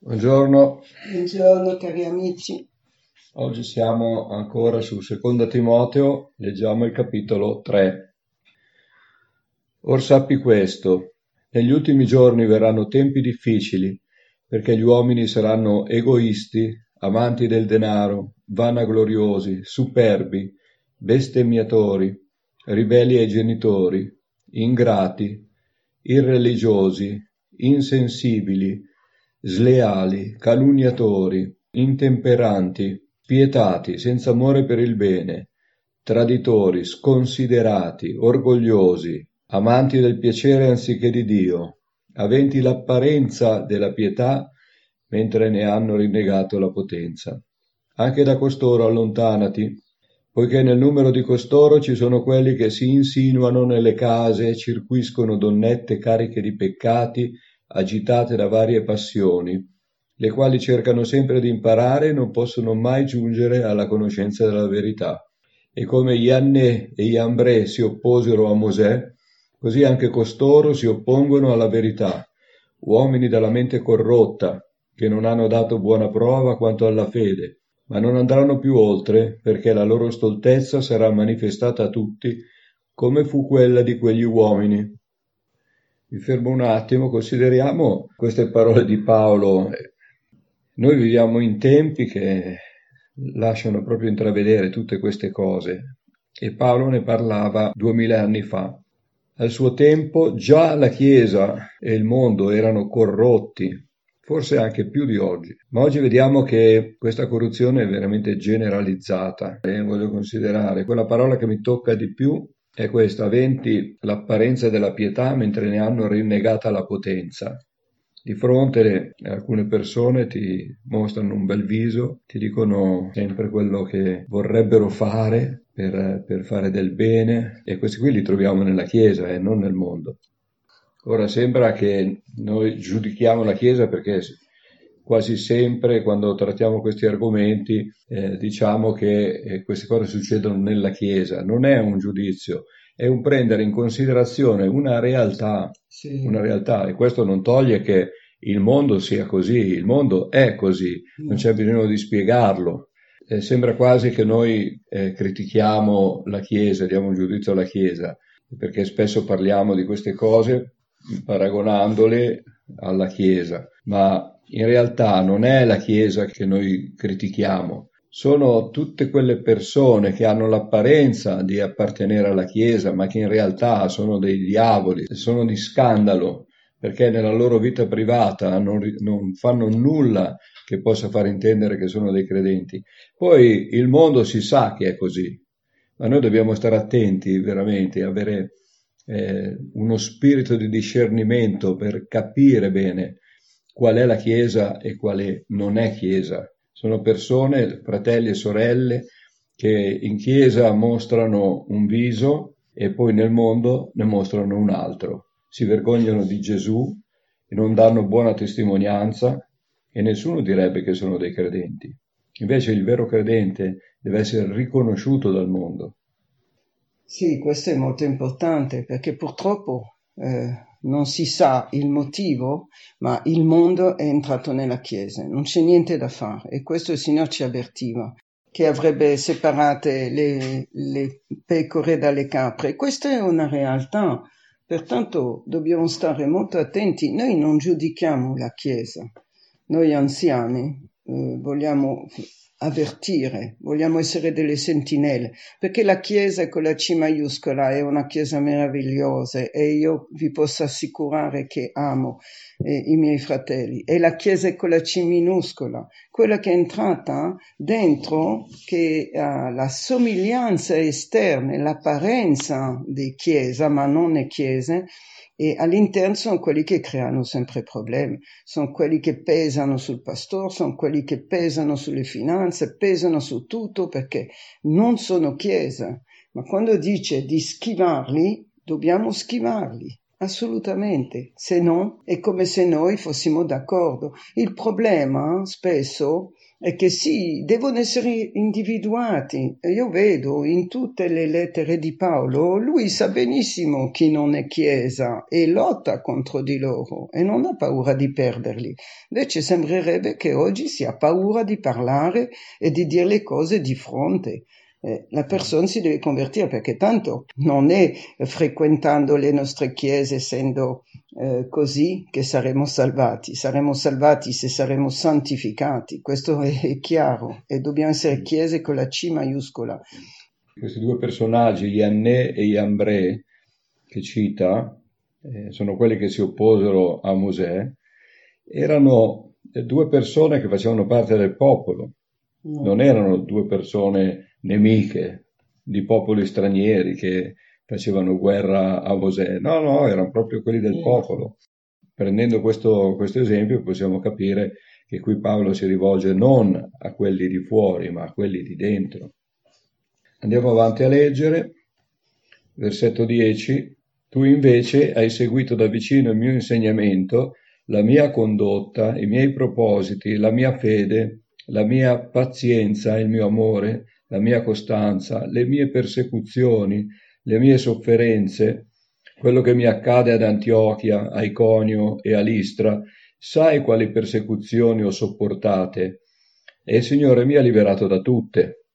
Buongiorno. Buongiorno cari amici. Oggi siamo ancora su Seconda Timoteo, leggiamo il capitolo 3. Or sappi questo, negli ultimi giorni verranno tempi difficili, perché gli uomini saranno egoisti, amanti del denaro, vanagloriosi, superbi, bestemmiatori, ribelli ai genitori, ingrati, irreligiosi, insensibili, sleali, calunniatori, intemperanti, spietati, senza amore per il bene, traditori, sconsiderati, orgogliosi, amanti del piacere anziché di Dio, aventi l'apparenza della pietà mentre ne hanno rinnegato la potenza. Anche da costoro allontanati, poiché nel numero di costoro ci sono quelli che si insinuano nelle case, circuiscono donnette cariche di peccati, agitate da varie passioni, le quali cercano sempre di imparare e non possono mai giungere alla conoscenza della verità. E come Ianne e Iambre si opposero a Mosè, così anche costoro si oppongono alla verità, uomini dalla mente corrotta, che non hanno dato buona prova quanto alla fede, ma non andranno più oltre, perché la loro stoltezza sarà manifestata a tutti, come fu quella di quegli uomini mi fermo un attimo, consideriamo queste parole di Paolo. Noi viviamo in tempi che lasciano proprio intravedere tutte queste cose e Paolo ne parlava duemila anni fa. Al suo tempo già la Chiesa e il mondo erano corrotti, forse anche più di oggi, ma oggi vediamo che questa corruzione è veramente generalizzata e voglio considerare quella parola che mi tocca di più è questo, aventi l'apparenza della pietà mentre ne hanno rinnegata la potenza. Di fronte alcune persone ti mostrano un bel viso, ti dicono sempre quello che vorrebbero fare per, per fare del bene e questi qui li troviamo nella Chiesa e eh, non nel mondo. Ora sembra che noi giudichiamo la Chiesa perché quasi sempre quando trattiamo questi argomenti eh, diciamo che eh, queste cose succedono nella Chiesa. Non è un giudizio, è un prendere in considerazione una realtà, sì. una realtà e questo non toglie che il mondo sia così, il mondo è così, non c'è bisogno di spiegarlo. Eh, sembra quasi che noi eh, critichiamo la Chiesa, diamo un giudizio alla Chiesa, perché spesso parliamo di queste cose paragonandole alla Chiesa, ma in realtà non è la Chiesa che noi critichiamo, sono tutte quelle persone che hanno l'apparenza di appartenere alla Chiesa, ma che in realtà sono dei diavoli, sono di scandalo, perché nella loro vita privata non, non fanno nulla che possa far intendere che sono dei credenti. Poi il mondo si sa che è così, ma noi dobbiamo stare attenti veramente, avere eh, uno spirito di discernimento per capire bene qual è la Chiesa e quale non è Chiesa. Sono persone, fratelli e sorelle, che in Chiesa mostrano un viso e poi nel mondo ne mostrano un altro. Si vergognano di Gesù e non danno buona testimonianza e nessuno direbbe che sono dei credenti. Invece il vero credente deve essere riconosciuto dal mondo. Sì, questo è molto importante perché purtroppo eh, non si sa il motivo, ma il mondo è entrato nella Chiesa, non c'è niente da fare e questo il Signore ci avvertiva che avrebbe separate le, le pecore dalle capre. Questa è una realtà, pertanto dobbiamo stare molto attenti. Noi non giudichiamo la Chiesa, noi anziani eh, vogliamo avvertire, vogliamo essere delle sentinelle, perché la Chiesa con la C maiuscola è una Chiesa meravigliosa e io vi posso assicurare che amo eh, i miei fratelli. E la Chiesa con la C minuscola, quella che è entrata dentro, che ha la somiglianza esterna, l'apparenza di Chiesa, ma non è Chiesa, e all'interno sono quelli che creano sempre problemi, sono quelli che pesano sul pastore, sono quelli che pesano sulle finanze, pesano su tutto perché non sono chiesa. Ma quando dice di schivarli, dobbiamo schivarli. assolutamente, se no è come se noi fossimo d'accordo. Il problema spesso è che sì, devono essere individuati. Io vedo in tutte le lettere di Paolo, lui sa benissimo chi non è Chiesa e lotta contro di loro e non ha paura di perderli. Invece sembrerebbe che oggi si ha paura di parlare e di dire le cose di fronte. Eh, la persona si deve convertire perché tanto non è frequentando le nostre chiese, essendo eh, così, che saremo salvati. Saremo salvati se saremo santificati, questo è chiaro, e dobbiamo essere chiese con la C maiuscola. Questi due personaggi, Yanné e Yambre, che cita, eh, sono quelli che si opposero a Mosè, erano due persone che facevano parte del popolo, no. non erano due persone nemiche di popoli stranieri che facevano guerra a Mosè. No, no, erano proprio quelli del popolo. Prendendo questo, questo esempio possiamo capire che qui Paolo si rivolge non a quelli di fuori, ma a quelli di dentro. Andiamo avanti a leggere, versetto 10. Tu invece hai seguito da vicino il mio insegnamento, la mia condotta, i miei propositi, la mia fede, la mia pazienza, il mio amore, la mia costanza, le mie persecuzioni, le mie sofferenze, quello che mi accade ad Antiochia, a Iconio e a Listra, sai quali persecuzioni ho sopportate e il Signore mi ha liberato da tutte.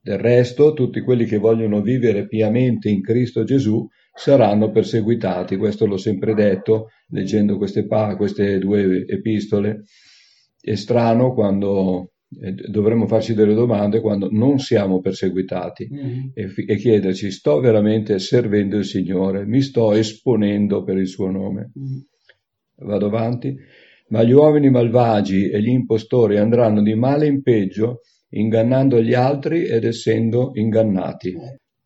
Del resto, tutti quelli che vogliono vivere piamente in Cristo Gesù saranno perseguitati. Questo l'ho sempre detto leggendo queste, pa- queste due epistole. È strano quando dovremmo farci delle domande quando non siamo perseguitati mm. e, e, chiederci sto veramente servendo il Signore, mi sto esponendo per il suo nome. Mm. Vado avanti. Ma gli uomini malvagi e gli impostori andranno di male in peggio, ingannando gli altri ed essendo ingannati.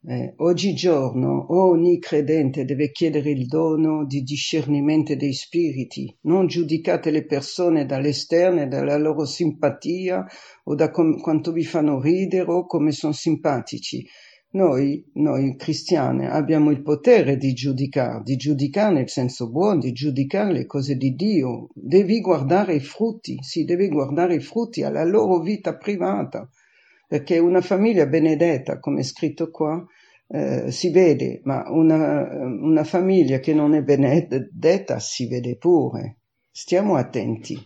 Eh. Oggigiorno ogni credente deve chiedere il dono di discernimento dei spiriti, non giudicate le persone dall'esterno e dalla loro simpatia o da com- quanto vi fanno ridere o come sono simpatici. Noi, noi cristiani, abbiamo il potere di giudicare, di giudicare nel senso buono, di giudicare le cose di Dio. Devi guardare i frutti, si deve guardare i frutti alla loro vita privata perché una famiglia benedetta, come è scritto qua, eh, si vede, ma una, una famiglia che non è benedetta si vede pure. Stiamo attenti.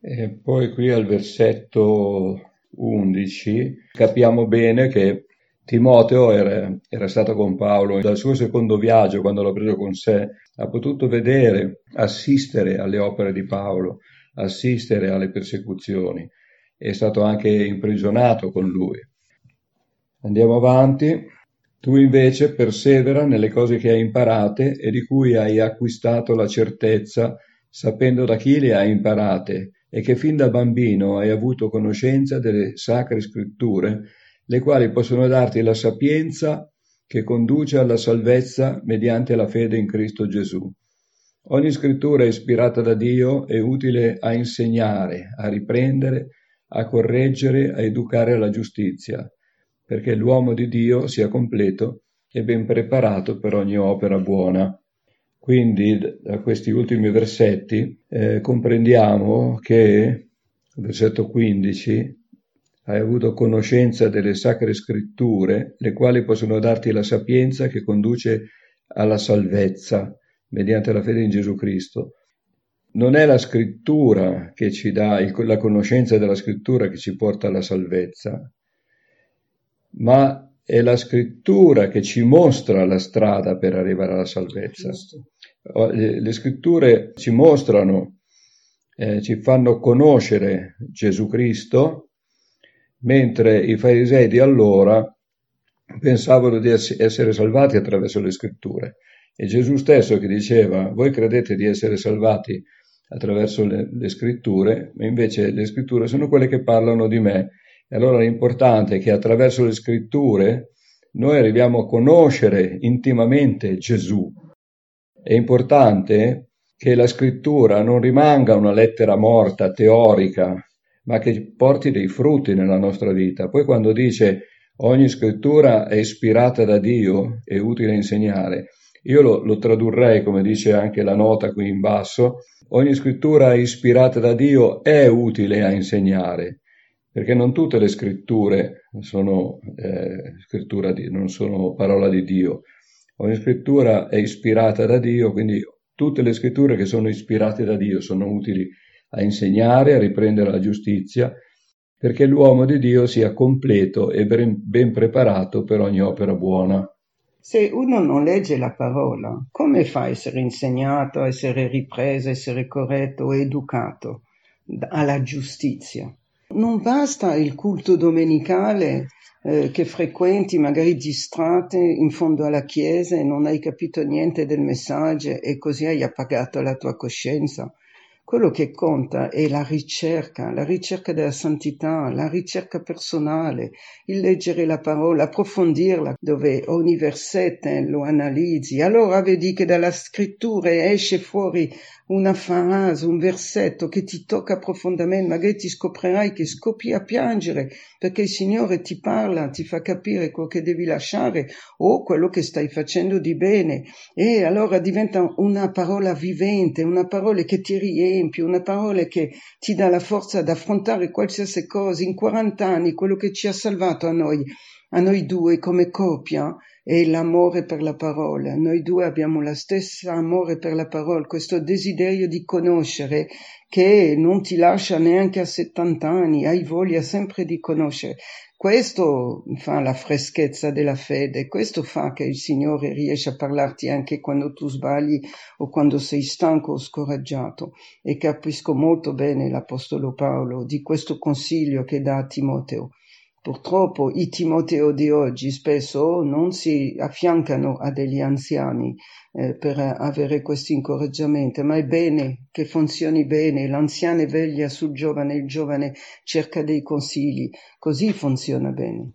E poi qui al versetto 11 capiamo bene che Timoteo era, era, stato con Paolo dal suo secondo viaggio, quando l'ha preso con sé, ha potuto vedere, assistere alle opere di Paolo, assistere alle persecuzioni è stato anche imprigionato con lui. Andiamo avanti. Tu invece persevera nelle cose che hai imparate e di cui hai acquistato la certezza, sapendo da chi le hai imparate, e che fin da bambino hai avuto conoscenza delle sacre scritture, le quali possono darti la sapienza che conduce alla salvezza mediante la fede in Cristo Gesù. Ogni scrittura ispirata da Dio è utile a insegnare, a riprendere, a correggere, a educare alla giustizia, perché l'uomo di Dio sia completo e ben preparato per ogni opera buona. Quindi da questi ultimi versetti eh, comprendiamo che, versetto 15, hai avuto conoscenza delle sacre scritture, le quali possono darti la sapienza che conduce alla salvezza mediante la fede in Gesù Cristo, non è la scrittura che ci dà, la conoscenza della scrittura che ci porta alla salvezza, ma è la scrittura che ci mostra la strada per arrivare alla salvezza. Le scritture ci mostrano, eh, ci fanno conoscere Gesù Cristo, mentre i farisei di allora pensavano di essere salvati attraverso le scritture. E Gesù stesso che diceva, voi credete di essere salvati attraverso le, le, scritture, ma invece le scritture sono quelle che parlano di me. E allora è importante che attraverso le scritture noi arriviamo a conoscere intimamente Gesù. È importante che la scrittura non rimanga una lettera morta, teorica, ma che porti dei frutti nella nostra vita. Poi quando dice ogni scrittura è ispirata da Dio, è utile insegnare, Io lo, lo tradurrei, come dice anche la nota qui in basso, ogni scrittura ispirata da Dio è utile a insegnare, perché non tutte le scritture sono, eh, scrittura di, non sono parola di Dio. Ogni scrittura è ispirata da Dio, quindi tutte le scritture che sono ispirate da Dio sono utili a insegnare, a riprendere la giustizia, perché l'uomo di Dio sia completo e ben preparato per ogni opera buona. Se uno non legge la parola, come fa a essere insegnato, a essere ripreso, a essere corretto, educato alla giustizia? Non basta il culto domenicale eh, che frequenti magari distratte in fondo alla chiesa e non hai capito niente del messaggio e così hai appagato la tua coscienza. Quello che conta è la ricerca, la ricerca della santità, la ricerca personale, il leggere la parola, approfondirla, dove ogni versetto lo analizzi. Allora vedi che dalla scrittura esce fuori una frase, un versetto che ti tocca profondamente, magari ti scoprirai che scoppi a piangere perché il Signore ti parla, ti fa capire quello che devi lasciare o quello che stai facendo di bene e allora diventa una parola vivente, una parola che ti riempie, una parola che ti dà la forza ad affrontare qualsiasi cosa. In 40 anni quello che ci ha salvato a noi, a noi due come coppia, e l'amore per la parola. Noi due abbiamo lo stesso amore per la parola, questo desiderio di conoscere che non ti lascia neanche a 70 anni, hai voglia sempre di conoscere. Questo fa la freschezza della fede, questo fa che il Signore riesce a parlarti anche quando tu sbagli o quando sei stanco o scoraggiato. E capisco molto bene l'Apostolo Paolo di questo consiglio che dà a Timoteo. Purtroppo i Timoteo di oggi spesso non si affiancano a degli anziani eh, per avere questo incoraggiamento, ma è bene che funzioni bene, l'anziano veglia sul giovane, il giovane cerca dei consigli, così funziona bene.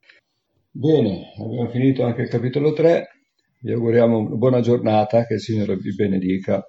Bene, abbiamo finito anche il capitolo 3, vi auguriamo una buona giornata, che il Signore vi benedica.